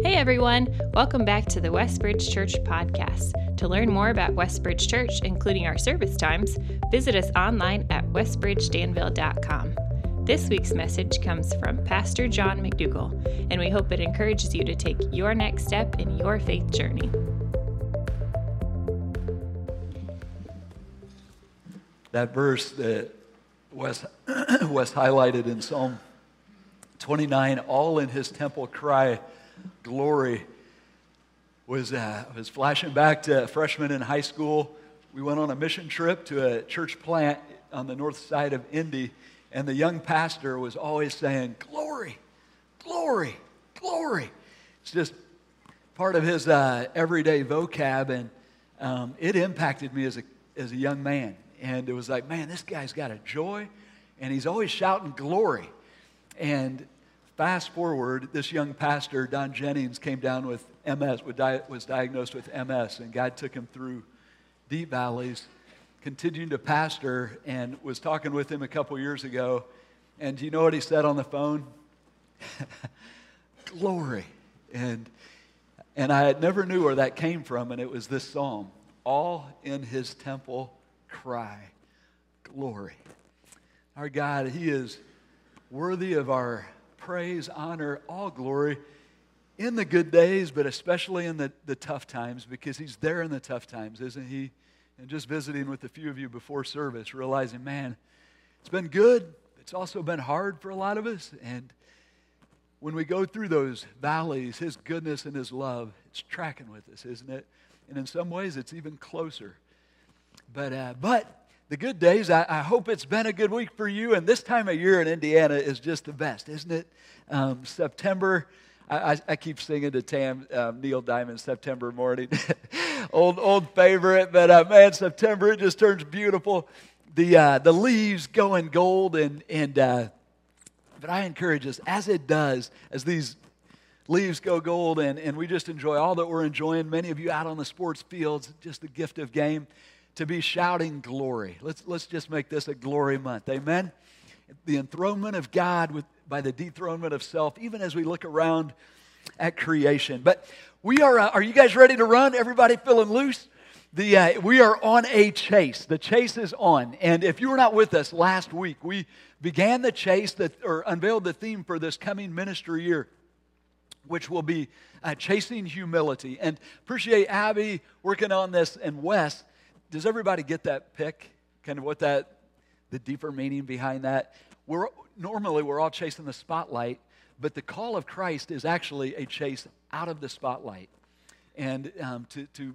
Hey everyone, welcome back to the Westbridge Church podcast. To learn more about Westbridge Church, including our service times, visit us online at westbridgedanville.com. This week's message comes from Pastor John McDougall, and we hope it encourages you to take your next step in your faith journey. That verse that Wes, Wes highlighted in Psalm 29, all in his temple cry, glory was, uh, was flashing back to freshman in high school. We went on a mission trip to a church plant on the north side of Indy, and the young pastor was always saying, Glory, glory, glory. It's just part of his uh, everyday vocab, and um, it impacted me as a, as a young man. And it was like, man, this guy's got a joy, and he's always shouting glory. And Fast forward, this young pastor, Don Jennings, came down with MS, was diagnosed with MS, and God took him through deep valleys, continued to pastor, and was talking with him a couple years ago. And do you know what he said on the phone? Glory. And, and I never knew where that came from, and it was this psalm All in his temple cry, Glory. Our God, He is worthy of our praise, honor, all glory in the good days, but especially in the, the tough times, because He's there in the tough times, isn't He? And just visiting with a few of you before service, realizing, man, it's been good. It's also been hard for a lot of us. And when we go through those valleys, His goodness and His love, it's tracking with us, isn't it? And in some ways, it's even closer. But, uh, but the good days. I, I, hope it's been a good week for you. And this time of year in Indiana is just the best, isn't it? Um, September. I, I, keep singing to Tam um, Neil Diamond September morning, old old favorite. But uh, man, September it just turns beautiful. The uh, the leaves going gold and and. Uh, but I encourage us as it does as these leaves go gold and, and we just enjoy all that we're enjoying. Many of you out on the sports fields, just the gift of game to be shouting glory. Let's, let's just make this a glory month. Amen? The enthronement of God with, by the dethronement of self, even as we look around at creation. But we are, uh, are you guys ready to run? Everybody feeling loose? The, uh, we are on a chase. The chase is on. And if you were not with us last week, we began the chase that, or unveiled the theme for this coming ministry year, which will be uh, chasing humility. And appreciate Abby working on this and Wes does everybody get that pick? Kind of what that, the deeper meaning behind that? We're, normally, we're all chasing the spotlight, but the call of Christ is actually a chase out of the spotlight and um, to, to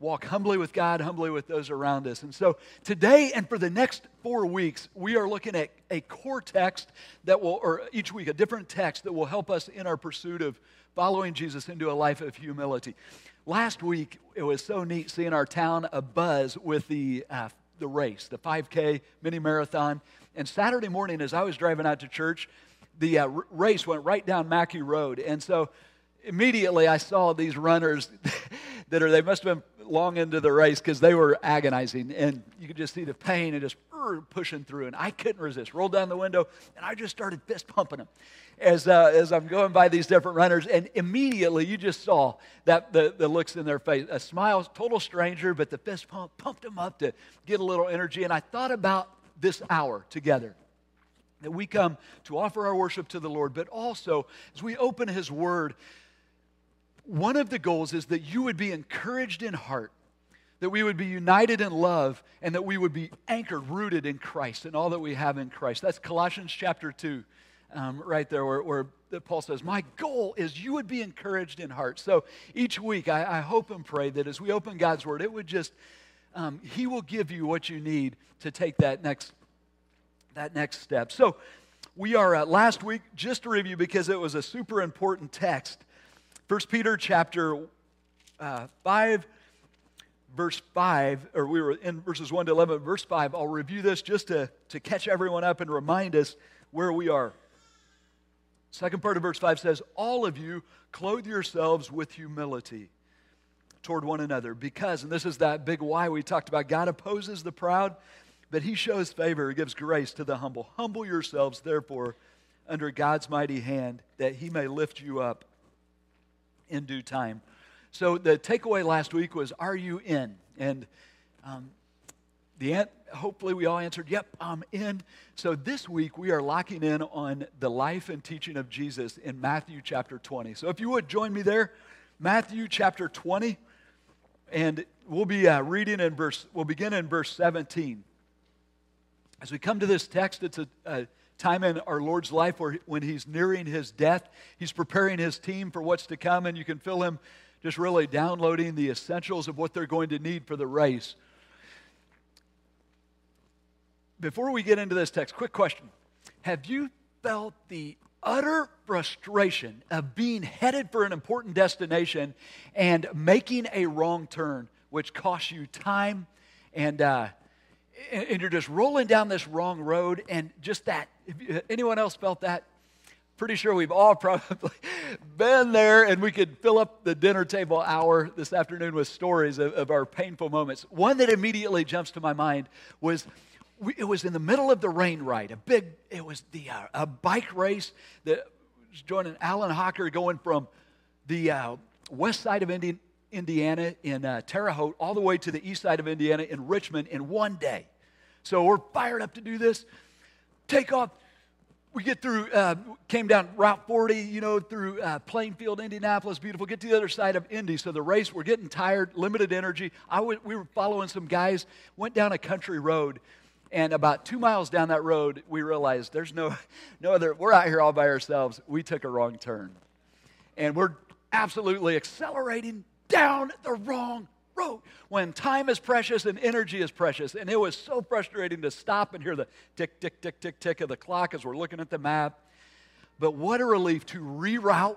walk humbly with God, humbly with those around us. And so today and for the next four weeks, we are looking at a core text that will, or each week, a different text that will help us in our pursuit of following Jesus into a life of humility. Last week, it was so neat seeing our town abuzz with the, uh, the race, the 5K mini marathon. And Saturday morning, as I was driving out to church, the uh, race went right down Mackey Road. And so immediately I saw these runners that are, they must have been long into the race because they were agonizing. And you could just see the pain and just pushing through. And I couldn't resist. Rolled down the window and I just started fist pumping them as, uh, as I'm going by these different runners, and immediately you just saw that the, the looks in their face. A smile, total stranger, but the fist pump pumped them up to get a little energy. And I thought about this hour together that we come to offer our worship to the Lord, but also as we open His Word, one of the goals is that you would be encouraged in heart, that we would be united in love, and that we would be anchored, rooted in Christ and all that we have in Christ. That's Colossians chapter 2 um, right there where, where, Paul says, My goal is you would be encouraged in heart. So each week, I, I hope and pray that as we open God's Word, it would just, um, He will give you what you need to take that next, that next step. So we are uh, last week, just to review, because it was a super important text. 1 Peter chapter uh, 5 verse 5, or we were in verses 1 to 11, verse 5. I'll review this just to, to catch everyone up and remind us where we are. Second part of verse 5 says, All of you clothe yourselves with humility toward one another because, and this is that big why we talked about, God opposes the proud, but he shows favor, gives grace to the humble. Humble yourselves, therefore, under God's mighty hand, that he may lift you up in due time. So the takeaway last week was, Are you in? And um, the hopefully we all answered, Yep, I'm in. So this week we are locking in on the life and teaching of Jesus in Matthew chapter 20. So if you would join me there, Matthew chapter 20, and we'll be uh, reading in verse, we'll begin in verse 17. As we come to this text, it's a, a time in our Lord's life where when he's nearing his death, he's preparing his team for what's to come, and you can feel him just really downloading the essentials of what they're going to need for the race. Before we get into this text, quick question. Have you felt the utter frustration of being headed for an important destination and making a wrong turn, which costs you time and, uh, and you're just rolling down this wrong road and just that. Anyone else felt that? Pretty sure we've all probably been there, and we could fill up the dinner table hour this afternoon with stories of, of our painful moments. One that immediately jumps to my mind was we, it was in the middle of the rain ride, a big, it was the, uh, a bike race that was joining Alan Hawker going from the uh, west side of Indian, Indiana in uh, Terre Haute all the way to the east side of Indiana in Richmond in one day. So we're fired up to do this. Take off we get through, uh, came down Route 40, you know, through uh, Plainfield, Indianapolis, beautiful. Get to the other side of Indy. So the race, we're getting tired, limited energy. I w- we were following some guys, went down a country road, and about two miles down that road, we realized there's no, no other, we're out here all by ourselves. We took a wrong turn. And we're absolutely accelerating down the wrong road when time is precious and energy is precious. And it was so frustrating to stop and hear the tick, tick, tick, tick, tick of the clock as we're looking at the map. But what a relief to reroute,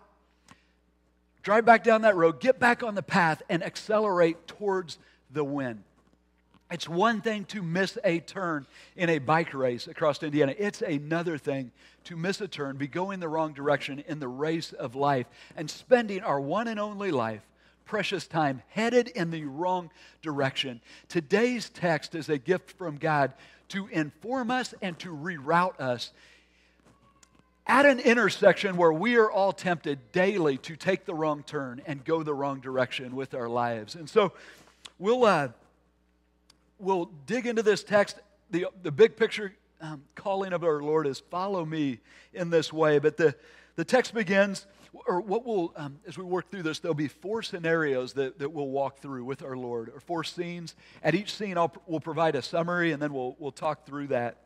drive back down that road, get back on the path, and accelerate towards the win. It's one thing to miss a turn in a bike race across Indiana. It's another thing to miss a turn, be going the wrong direction in the race of life, and spending our one and only life precious time headed in the wrong direction. Today's text is a gift from God to inform us and to reroute us at an intersection where we are all tempted daily to take the wrong turn and go the wrong direction with our lives. And so we'll, uh, we'll dig into this text. The, the big picture um, calling of our Lord is follow me in this way. But the, the text begins or what we'll, um, as we work through this, there'll be four scenarios that, that we'll walk through with our Lord, or four scenes. At each scene, I'll, we'll provide a summary, and then we'll, we'll talk through that.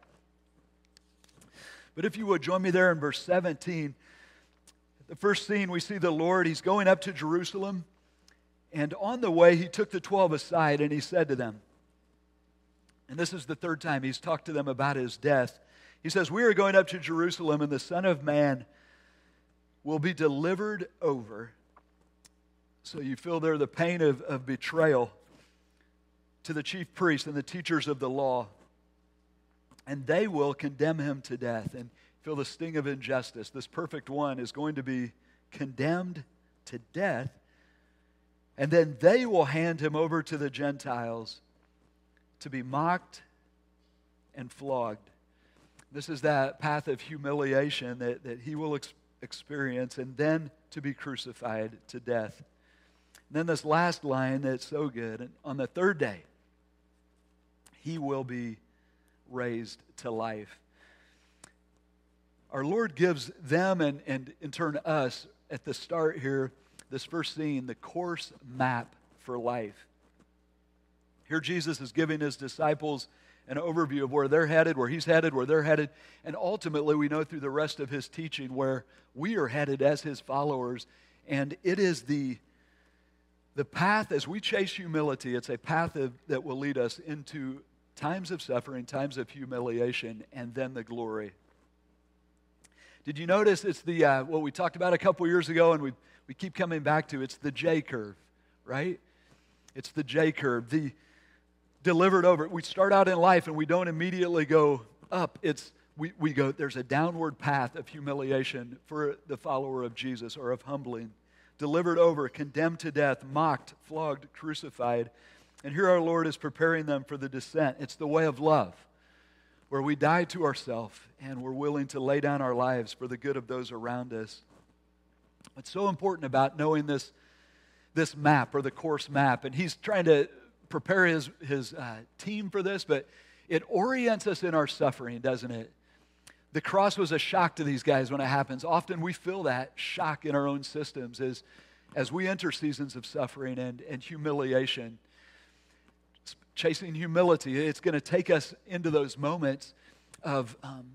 But if you would join me there in verse 17, the first scene, we see the Lord, he's going up to Jerusalem, and on the way, he took the 12 aside and he said to them, and this is the third time he's talked to them about his death. He says, We are going up to Jerusalem, and the Son of Man will be delivered over. So you feel there the pain of, of betrayal to the chief priests and the teachers of the law. And they will condemn him to death and feel the sting of injustice. This perfect one is going to be condemned to death. And then they will hand him over to the Gentiles to be mocked and flogged. This is that path of humiliation that, that he will experience experience and then to be crucified to death. And then this last line that's so good. On the third day, he will be raised to life. Our Lord gives them and, and in turn us at the start here, this first scene, the course map for life. Here, Jesus is giving his disciples an overview of where they're headed, where he's headed, where they're headed. And ultimately, we know through the rest of his teaching where we are headed as his followers. And it is the, the path, as we chase humility, it's a path of, that will lead us into times of suffering, times of humiliation, and then the glory. Did you notice it's the uh, what we talked about a couple years ago, and we we keep coming back to? It's the J curve, right? It's the J curve. The delivered over. We start out in life and we don't immediately go up. It's we, we go, there's a downward path of humiliation for the follower of Jesus or of humbling. Delivered over, condemned to death, mocked, flogged, crucified. And here our Lord is preparing them for the descent. It's the way of love, where we die to ourselves and we're willing to lay down our lives for the good of those around us. What's so important about knowing this this map or the course map, and he's trying to prepare his, his uh, team for this, but it orients us in our suffering, doesn't it? The cross was a shock to these guys when it happens. Often we feel that shock in our own systems as, as we enter seasons of suffering and, and humiliation. Chasing humility, it's going to take us into those moments of um,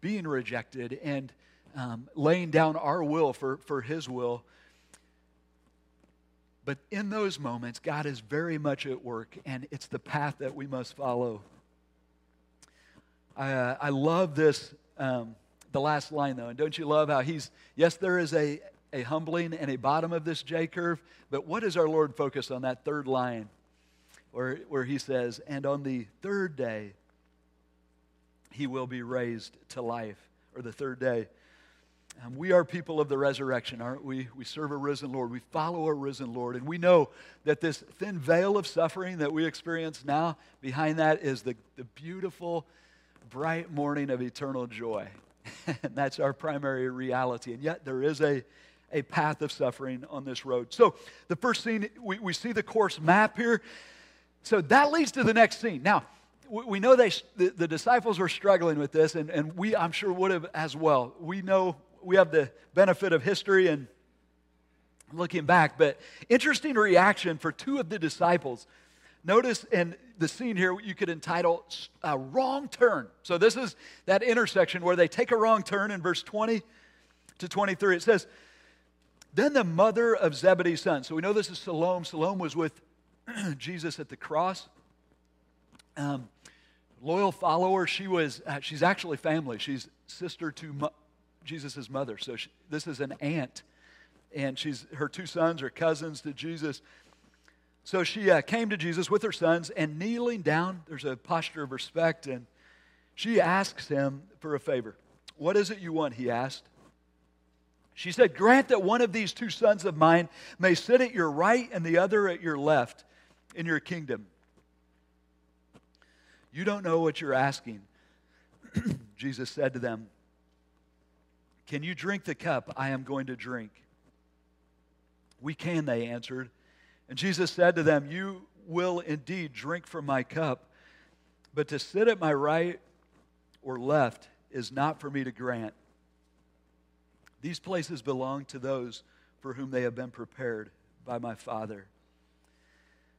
being rejected and um, laying down our will for, for His will. But in those moments, God is very much at work, and it's the path that we must follow. I, uh, I love this, um, the last line, though. And don't you love how he's, yes, there is a, a humbling and a bottom of this J curve, but what does our Lord focus on that third line where, where he says, And on the third day, he will be raised to life, or the third day. Um, we are people of the resurrection, aren't we? We serve a risen Lord. We follow a risen Lord. And we know that this thin veil of suffering that we experience now, behind that is the, the beautiful, bright morning of eternal joy. and that's our primary reality. And yet there is a, a path of suffering on this road. So the first scene, we, we see the course map here. So that leads to the next scene. Now, we know they, the, the disciples were struggling with this, and, and we, I'm sure, would have as well. We know we have the benefit of history and looking back, but interesting reaction for two of the disciples. Notice in the scene here, you could entitle a wrong turn. So, this is that intersection where they take a wrong turn in verse 20 to 23. It says, Then the mother of Zebedee's son. So, we know this is Salome. Salome was with Jesus at the cross. Um, loyal follower. She was, uh, she's actually family. She's sister to Jesus' mother. So she, this is an aunt. And she's, her two sons are cousins to Jesus. So she uh, came to Jesus with her sons and kneeling down, there's a posture of respect, and she asks him for a favor. What is it you want? He asked. She said, Grant that one of these two sons of mine may sit at your right and the other at your left in your kingdom. You don't know what you're asking. Jesus said to them, Can you drink the cup I am going to drink? We can, they answered. And Jesus said to them, You will indeed drink from my cup, but to sit at my right or left is not for me to grant. These places belong to those for whom they have been prepared by my Father.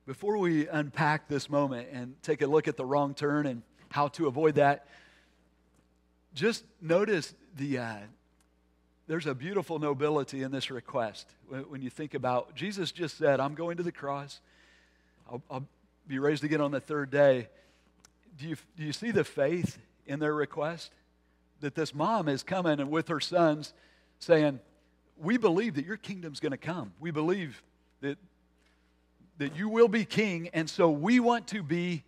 Before we unpack this moment and take a look at the wrong turn and how to avoid that, just notice the uh, there's a beautiful nobility in this request. When, you think about Jesus just said, "I'm going to the cross. I'll, I'll be raised again on the third day." Do you do you see the faith in their request? That this mom is coming with her sons, saying, "We believe that your kingdom's going to come. We believe that that you will be king, and so we want to be,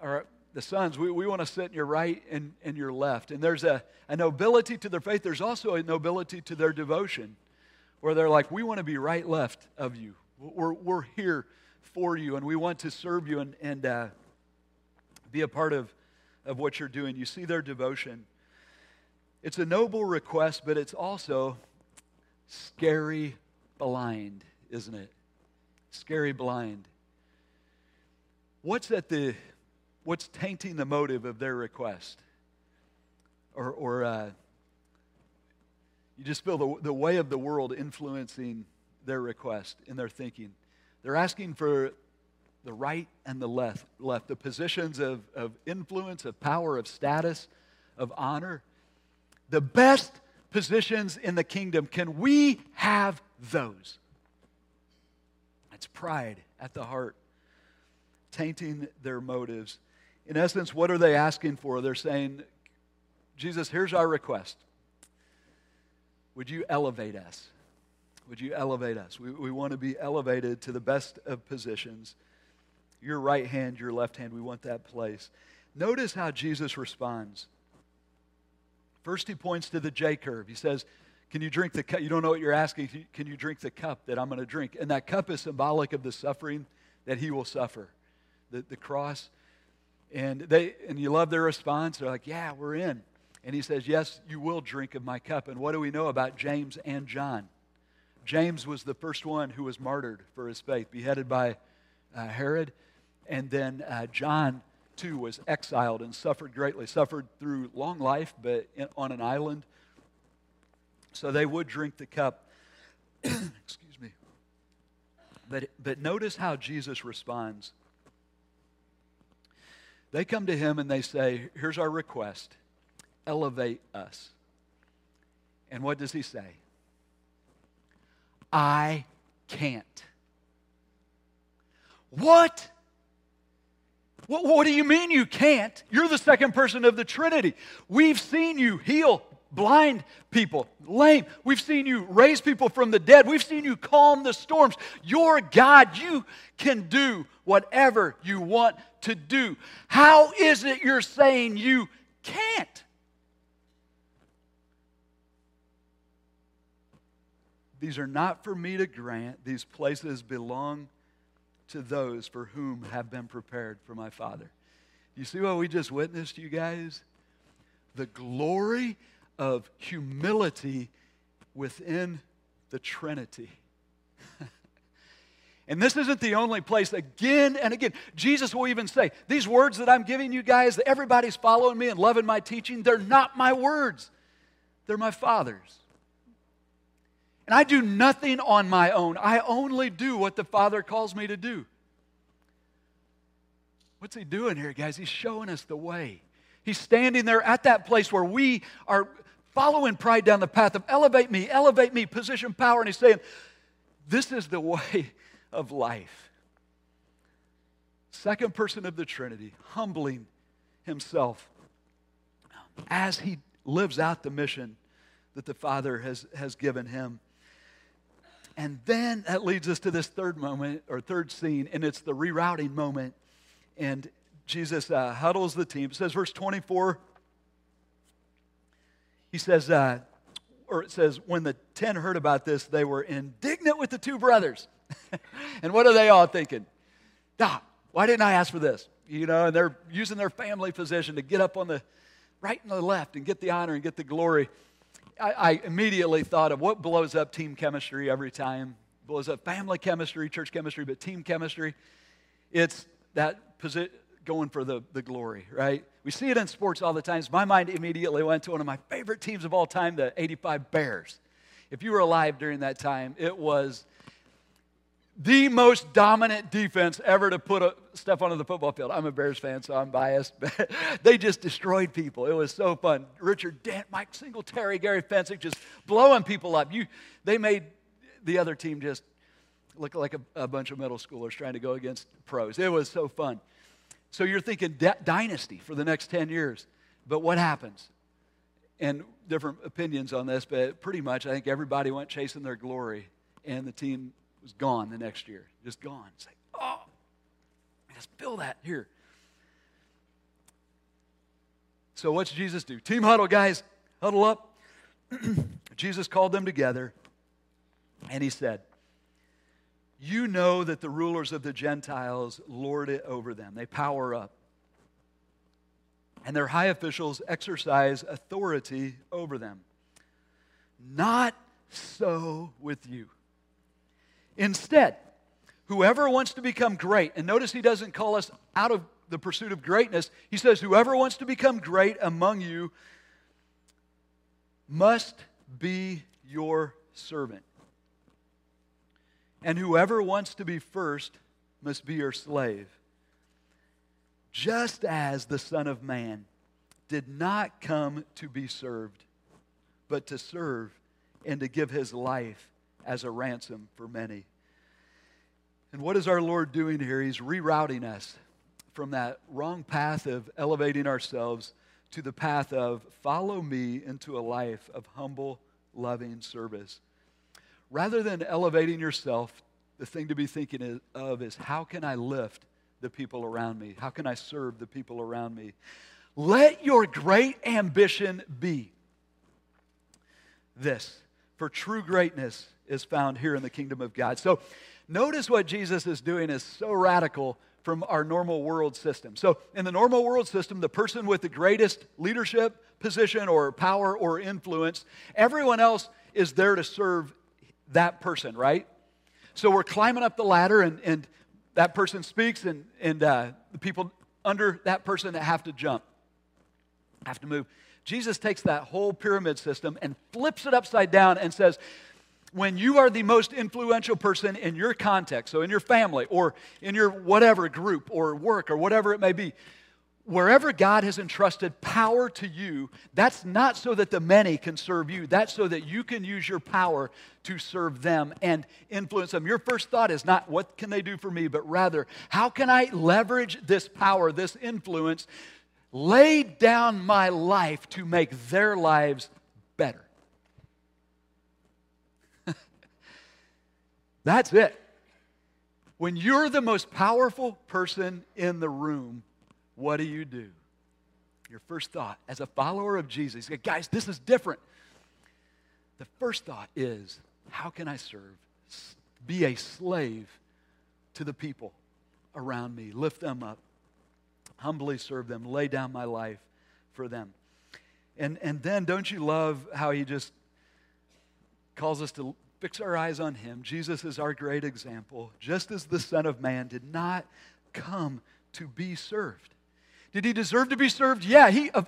or the sons, we, we want to sit in your right and, and your left. And there's a, a nobility to their faith, there's also a nobility to their devotion, where they're like, we want to be right left of you. We're, we're here for you, and we want to serve you and, and uh, be a part of, of what you're doing. You see their devotion. It's a noble request, but it's also scary blind, isn't it? scary blind. What's at the what's tainting the motive of their request? Or, or uh, you just feel the, the way of the world influencing their request in their thinking. They're asking for the right and the left, left the positions of, of influence, of power, of status, of honor. The best positions in the kingdom. Can we have those? It's pride at the heart, tainting their motives. In essence, what are they asking for? They're saying, Jesus, here's our request. Would you elevate us? Would you elevate us? We, we want to be elevated to the best of positions. Your right hand, your left hand, we want that place. Notice how Jesus responds. First, he points to the J curve. He says, can you drink the cup? You don't know what you're asking. Can you drink the cup that I'm going to drink? And that cup is symbolic of the suffering that he will suffer, the, the cross. And, they, and you love their response. They're like, Yeah, we're in. And he says, Yes, you will drink of my cup. And what do we know about James and John? James was the first one who was martyred for his faith, beheaded by uh, Herod. And then uh, John, too, was exiled and suffered greatly, suffered through long life, but in, on an island. So they would drink the cup. Excuse me. But, but notice how Jesus responds. They come to him and they say, Here's our request elevate us. And what does he say? I can't. What? what? What do you mean you can't? You're the second person of the Trinity. We've seen you heal blind people, lame. We've seen you raise people from the dead. We've seen you calm the storms. You're God. You can do whatever you want to do. How is it you're saying you can't? These are not for me to grant. These places belong to those for whom have been prepared for my Father. You see what we just witnessed, you guys? The glory of humility within the Trinity. And this isn't the only place, again and again. Jesus will even say, These words that I'm giving you guys, that everybody's following me and loving my teaching, they're not my words, they're my Father's. And I do nothing on my own. I only do what the Father calls me to do. What's he doing here, guys? He's showing us the way. He's standing there at that place where we are following pride down the path of elevate me, elevate me, position power. And he's saying, This is the way of life. Second person of the Trinity, humbling himself as he lives out the mission that the Father has, has given him. And then that leads us to this third moment or third scene, and it's the rerouting moment. And Jesus uh, huddles the team. It says, verse 24, he says, uh, or it says, when the ten heard about this, they were indignant with the two brothers. and what are they all thinking? Ah, why didn't I ask for this? You know, and they're using their family position to get up on the right and the left and get the honor and get the glory. I, I immediately thought of what blows up team chemistry every time. Blows up family chemistry, church chemistry, but team chemistry. It's that position going for the, the glory, right? We see it in sports all the time. My mind immediately went to one of my favorite teams of all time, the 85 Bears. If you were alive during that time, it was the most dominant defense ever to put a, stuff onto the football field. I'm a Bears fan, so I'm biased, but they just destroyed people. It was so fun. Richard Dent, Mike Singletary, Gary Fencik just blowing people up. You, they made the other team just look like a, a bunch of middle schoolers trying to go against pros. It was so fun. So you're thinking dynasty for the next 10 years. But what happens? And different opinions on this, but pretty much I think everybody went chasing their glory, and the team was gone the next year. Just gone. It's like, oh, just feel that here. So what's Jesus do? Team huddle, guys. Huddle up. Jesus called them together, and he said, You know that the rulers of the Gentiles lord it over them, they power up. And their high officials exercise authority over them. Not so with you. Instead, whoever wants to become great, and notice he doesn't call us out of the pursuit of greatness, he says, whoever wants to become great among you must be your servant. And whoever wants to be first must be your slave. Just as the Son of Man did not come to be served, but to serve and to give his life as a ransom for many. And what is our Lord doing here? He's rerouting us from that wrong path of elevating ourselves to the path of follow me into a life of humble, loving service. Rather than elevating yourself, the thing to be thinking of is how can I lift the people around me? How can I serve the people around me? Let your great ambition be this for true greatness is found here in the kingdom of God. So notice what Jesus is doing is so radical from our normal world system. So, in the normal world system, the person with the greatest leadership position or power or influence, everyone else is there to serve that person, right? So we're climbing up the ladder, and, and that person speaks, and, and uh, the people under that person that have to jump, have to move. Jesus takes that whole pyramid system and flips it upside down and says, when you are the most influential person in your context, so in your family or in your whatever group or work or whatever it may be, wherever God has entrusted power to you, that's not so that the many can serve you. That's so that you can use your power to serve them and influence them. Your first thought is not, what can they do for me, but rather, how can I leverage this power, this influence, lay down my life to make their lives better? That's it. When you're the most powerful person in the room, what do you do? Your first thought, as a follower of Jesus, guys, this is different. The first thought is, how can I serve? Be a slave to the people around me, lift them up, humbly serve them, lay down my life for them. And, and then, don't you love how he just calls us to fix our eyes on him. Jesus is our great example. Just as the Son of Man did not come to be served. Did he deserve to be served? Yeah, he uh,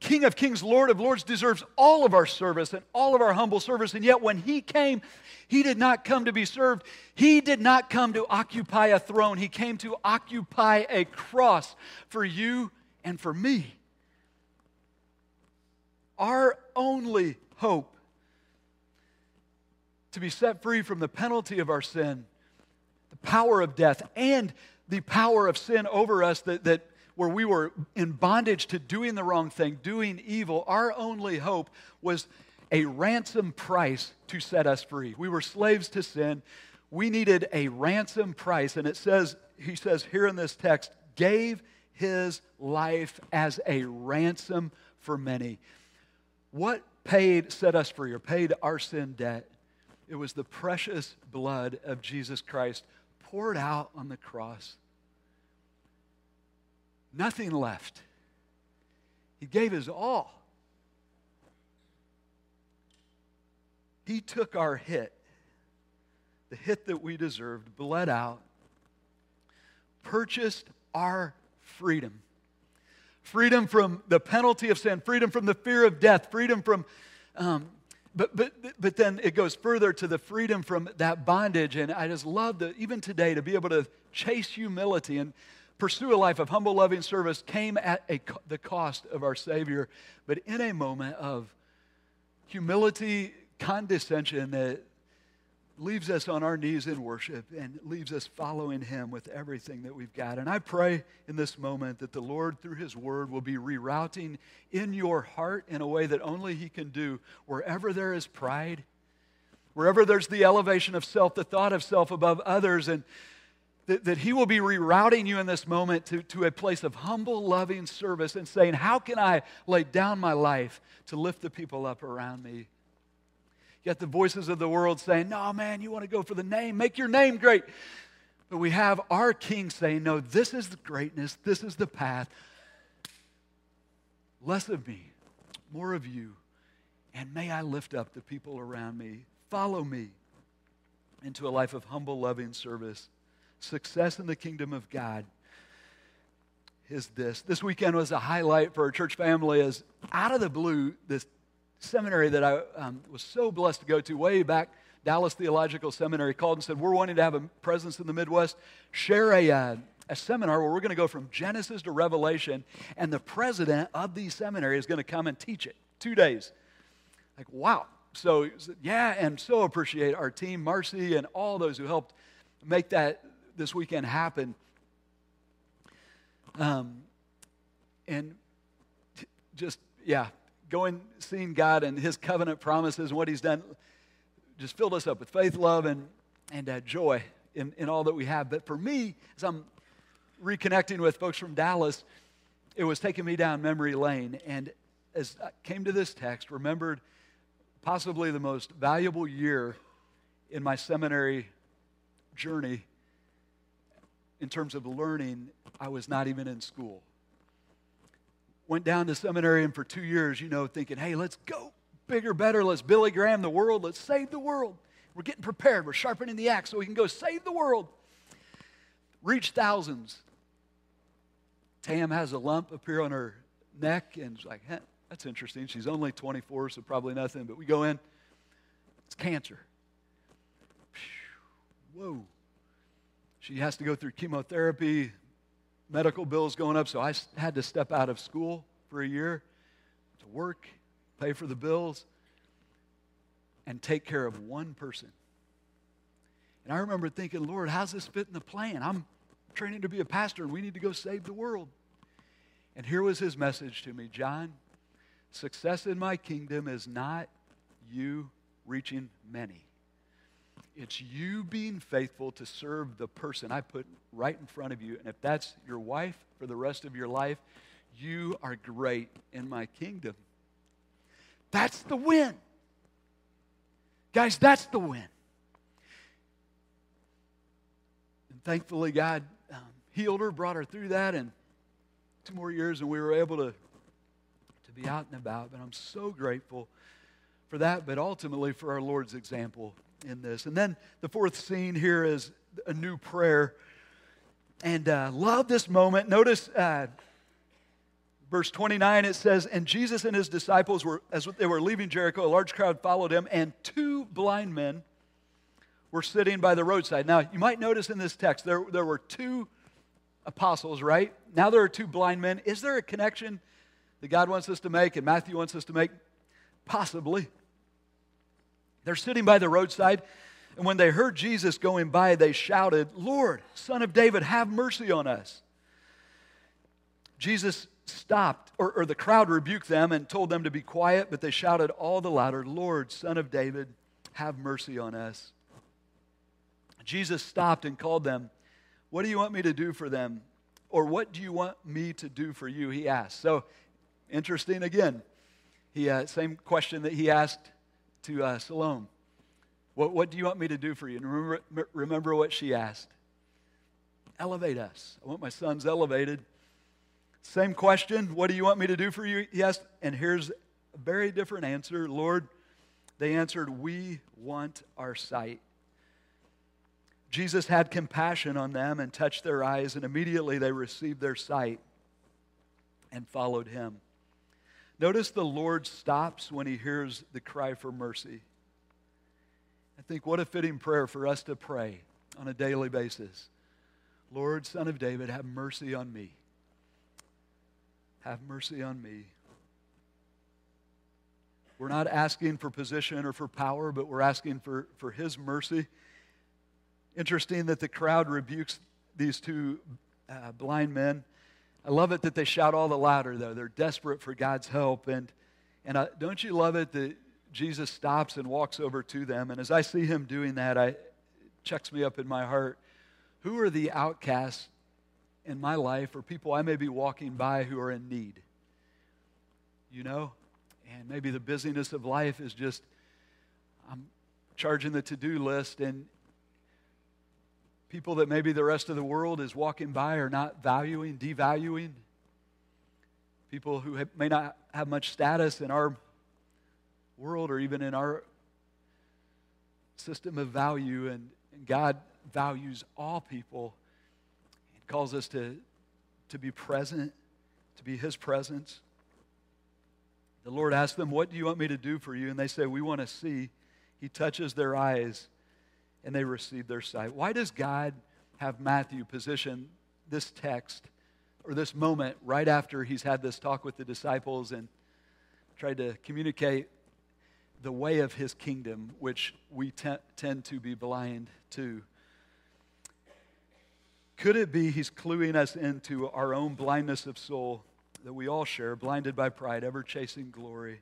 King of Kings, Lord of Lords deserves all of our service and all of our humble service. And yet when he came, he did not come to be served. He did not come to occupy a throne. He came to occupy a cross for you and for me. Our only hope to be set free from the penalty of our sin, the power of death, and the power of sin over us that, that where we were in bondage to doing the wrong thing, doing evil, our only hope was a ransom price to set us free. We were slaves to sin. We needed a ransom price. And it says, he says here in this text, gave his life as a ransom for many. What paid, set us free, or paid our sin debt? It was the precious blood of Jesus Christ poured out on the cross. Nothing left. He gave his all. He took our hit, the hit that we deserved, bled out, purchased our freedom. Freedom from the penalty of sin, freedom from the fear of death, freedom from um, but, but, but then it goes further to the freedom from that bondage. And I just love that even today to be able to chase humility and pursue a life of humble, loving service came at a, the cost of our Savior, but in a moment of humility, condescension that leaves us on our knees in worship and leaves us following Him with everything that we've got. And I pray in this moment that the Lord, through His Word, will be rerouting in your heart in a way that only He can do. Wherever there is pride, wherever there's the elevation of self, the thought of self above others, and that, that He will be rerouting you in this moment to, to a place of humble, loving service and saying, How can I lay down my life to lift the people up around me? Yet the voices of the world saying, No, man, you want to go for the name, make your name great. But we have our King saying, No, this is the greatness, this is the path. Less of me, more of you. And may I lift up the people around me. Follow me into a life of humble, loving service. Success in the kingdom of God is this. This weekend was a highlight for our church family as out of the blue, this seminary that I um, was so blessed to go to way back, Dallas Theological Seminary, called and said, We're wanting to have a presence in the Midwest, share a, uh, a seminar where we're going to go from Genesis to Revelation, and the president of the seminary is going to come and teach it. Two days. Like, wow. So, yeah, and so appreciate our team, Marcy, and all those who helped make that this weekend happened. Um, and just, yeah, going, seeing God and His covenant promises and what He's done just filled us up with faith, love, and, and uh, joy in, in all that we have. But for me, as I'm reconnecting with folks from Dallas, it was taking me down memory lane. And as I came to this text, remembered possibly the most valuable year in my seminary journey in terms of learning, I was not even in school went down to seminary and for two years, you know, thinking, hey, let's go bigger, better. Let's Billy Graham the world. Let's save the world. We're getting prepared. We're sharpening the axe so we can go save the world. Reach thousands. Tam has a lump appear on her neck, and it's like, hey, that's interesting. She's only 24, so probably nothing. But we go in, it's cancer. Whoa. She has to go through chemotherapy, medical bills going up, so I had to step out of school for a year to work, pay for the bills, and take care of one person. And I remember thinking, Lord, how's this fit in the plan? I'm training to be a pastor, and we need to go save the world. And here was his message to me John, success in my kingdom is not you reaching many. It's you being faithful to serve the person I put right in front of you. And if that's your wife for the rest of your life, you are great in my kingdom. That's the win. Guys, that's the win. And thankfully, God um, healed her, brought her through that, and two more years, and we were able to, to be out and about. But I'm so grateful for that, but ultimately for our Lord's example in this. And then the fourth scene here is a new prayer. And uh, love this moment. Notice uh, verse 29, it says, And Jesus and his disciples were, as they were leaving Jericho, a large crowd followed him, and two blind men were sitting by the roadside. Now, you might notice in this text, there, there were two apostles, right? Now there are two blind men. Is there a connection that God wants us to make and Matthew wants us to make? Possibly. They're sitting by the roadside, and when they heard Jesus going by, they shouted, Lord, Son of David, have mercy on us. Jesus stopped, or, or, the crowd rebuked them and told them to be quiet, but they shouted all the louder, Lord, Son of David, have mercy on us. Jesus stopped and called them, What do you want me to do for them? Or what do you want me to do for you? He asked. So, interesting again. He, uh, same question that he asked to uh, Salome. What, what do you want me to do for you? And remember, remember what she asked. Elevate us. I want my sons elevated. Same question. What do you want me to do for you? Asked. And here's a very different answer. Lord, they answered, We want our sight. Jesus had compassion on them and touched their eyes, and immediately they received their sight and followed him. Notice the Lord stops when he hears the cry for mercy. I think what a fitting prayer for us to pray on a daily basis. Lord, Son of David, have mercy on me. Have mercy on me. We're not asking for position or for power, but we're asking for, for His mercy. Interesting that the crowd rebukes these two uh, blind men. I love it that they shout all the louder, though. They're desperate for God's help. And, and I, don't you love it that Jesus stops and walks over to them? And as I see him doing that, I, it checks me up in my heart. Who are the outcasts in my life or people I may be walking by who are in need? You know? And maybe the busyness of life is just, I'm charging the to do list, and, people that maybe the rest of the world is walking by are not valuing, devaluing. People who have, may not have much status in our world or even in our system of value. And, and God values all people and calls us to, to be present, to be His presence. The Lord asks them, What do you want me to do for you? And they say, We want to see. He touches their eyes and they received their sight. Why does God have Matthew position this text or this moment right after he's had this talk with the disciples and tried to communicate the way of his kingdom, which we t- tend to be blind to? Could it be he's cluing us into our own blindness of soul that we all share, blinded by pride, ever chasing glory?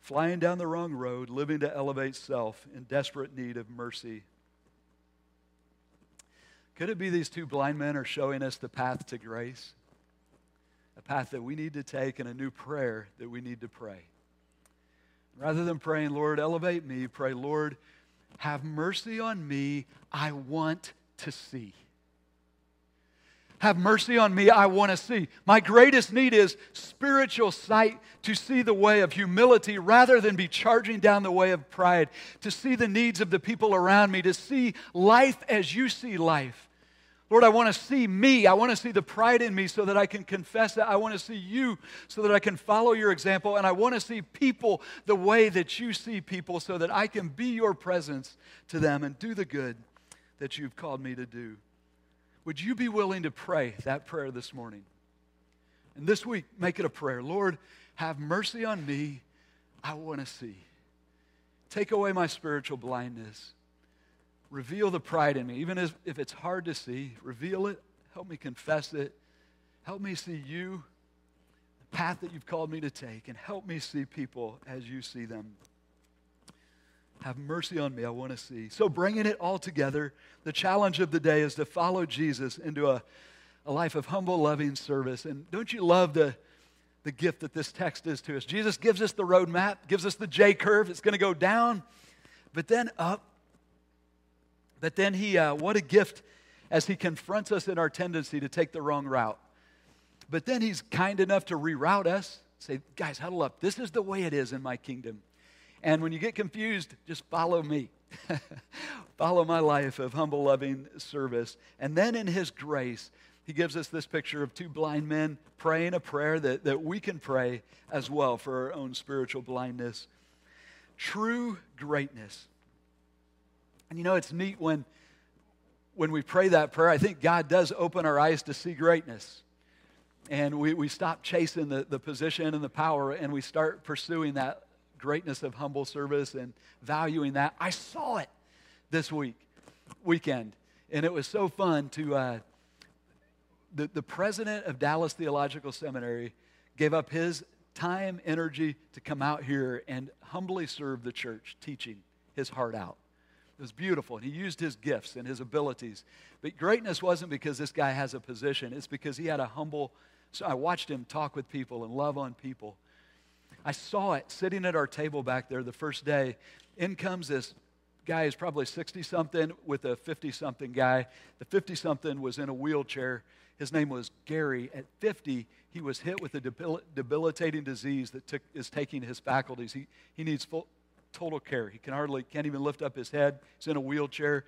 Flying down the wrong road, living to elevate self in desperate need of mercy. Could it be these two blind men are showing us the path to grace? A path that we need to take and a new prayer that we need to pray. Rather than praying, Lord, elevate me, pray, Lord, have mercy on me. I want to see. Have mercy on me, I want to see. My greatest need is spiritual sight to see the way of humility rather than be charging down the way of pride, to see the needs of the people around me, to see life as you see life. Lord, I want to see me. I want to see the pride in me so that I can confess that. I want to see you so that I can follow your example. And I want to see people the way that you see people so that I can be your presence to them and do the good that you've called me to do. Would you be willing to pray that prayer this morning? And this week, make it a prayer. Lord, have mercy on me. I want to see. Take away my spiritual blindness. Reveal the pride in me, even if it's hard to see. Reveal it. Help me confess it. Help me see you, the path that you've called me to take, and help me see people as you see them. Have mercy on me, I want to see. So, bringing it all together, the challenge of the day is to follow Jesus into a, a life of humble, loving service. And don't you love the, the gift that this text is to us? Jesus gives us the roadmap, gives us the J curve. It's going to go down, but then up. But then he, uh, what a gift as he confronts us in our tendency to take the wrong route. But then he's kind enough to reroute us, say, guys, huddle up. This is the way it is in my kingdom. And when you get confused, just follow me. follow my life of humble, loving service. And then in His grace, He gives us this picture of two blind men praying a prayer that, that we can pray as well for our own spiritual blindness. True greatness. And you know, it's neat when, when we pray that prayer, I think God does open our eyes to see greatness. And we, we stop chasing the, the position and the power and we start pursuing that greatness of humble service and valuing that. I saw it this week, weekend, and it was so fun to. Uh, the, the president of Dallas Theological Seminary gave up his time, energy to come out here and humbly serve the church, teaching his heart out. It was beautiful. And he used his gifts and his abilities. But greatness wasn't because this guy has a position, it's because he had a humble. So I watched him talk with people and love on people. I saw it sitting at our table back there the first day. In comes this guy who's probably 60 something with a 50 something guy. The 50 something was in a wheelchair. His name was Gary. At 50, he was hit with a debil- debilitating disease that took, is taking his faculties. He, he needs full, total care. He can hardly, can't even lift up his head. He's in a wheelchair.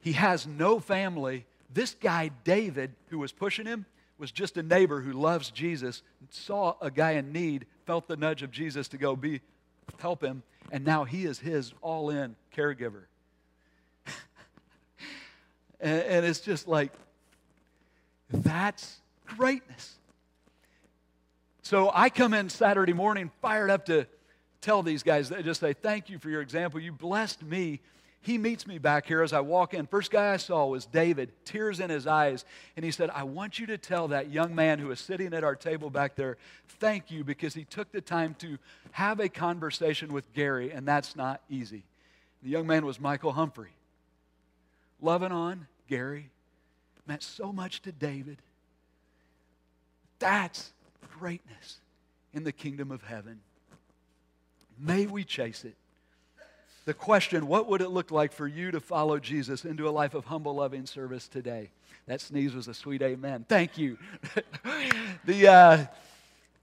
He has no family. This guy, David, who was pushing him, was just a neighbor who loves Jesus, saw a guy in need, felt the nudge of Jesus to go be help him, and now he is his all-in caregiver. and, and it's just like that's greatness. So I come in Saturday morning fired up to tell these guys, just say, Thank you for your example. You blessed me he meets me back here as I walk in. First guy I saw was David, tears in his eyes. And he said, I want you to tell that young man who is sitting at our table back there, thank you because he took the time to have a conversation with Gary, and that's not easy. The young man was Michael Humphrey. Loving on Gary meant so much to David. That's greatness in the kingdom of heaven. May we chase it the question what would it look like for you to follow Jesus into a life of humble, loving service today? That sneeze was a sweet amen. Thank you. the, uh,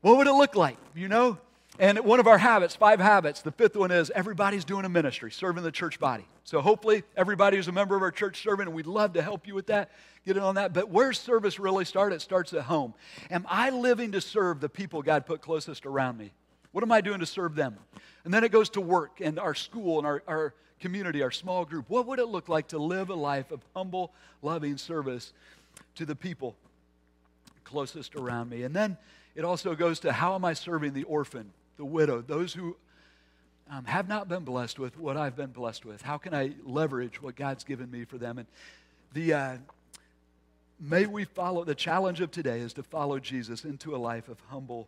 what would it look like? You know? And one of our habits, five habits, the fifth one is everybody's doing a ministry, serving the church body. So hopefully everybody who's a member of our church serving, and we'd love to help you with that, get in on that. But where service really starts, it starts at home. Am I living to serve the people God put closest around me? What am I doing to serve them? And then it goes to work and our school and our, our community, our small group. What would it look like to live a life of humble, loving service to the people closest around me? And then it also goes to how am I serving the orphan, the widow, those who um, have not been blessed with what I've been blessed with? How can I leverage what God's given me for them? And the uh, may we follow the challenge of today is to follow Jesus into a life of humble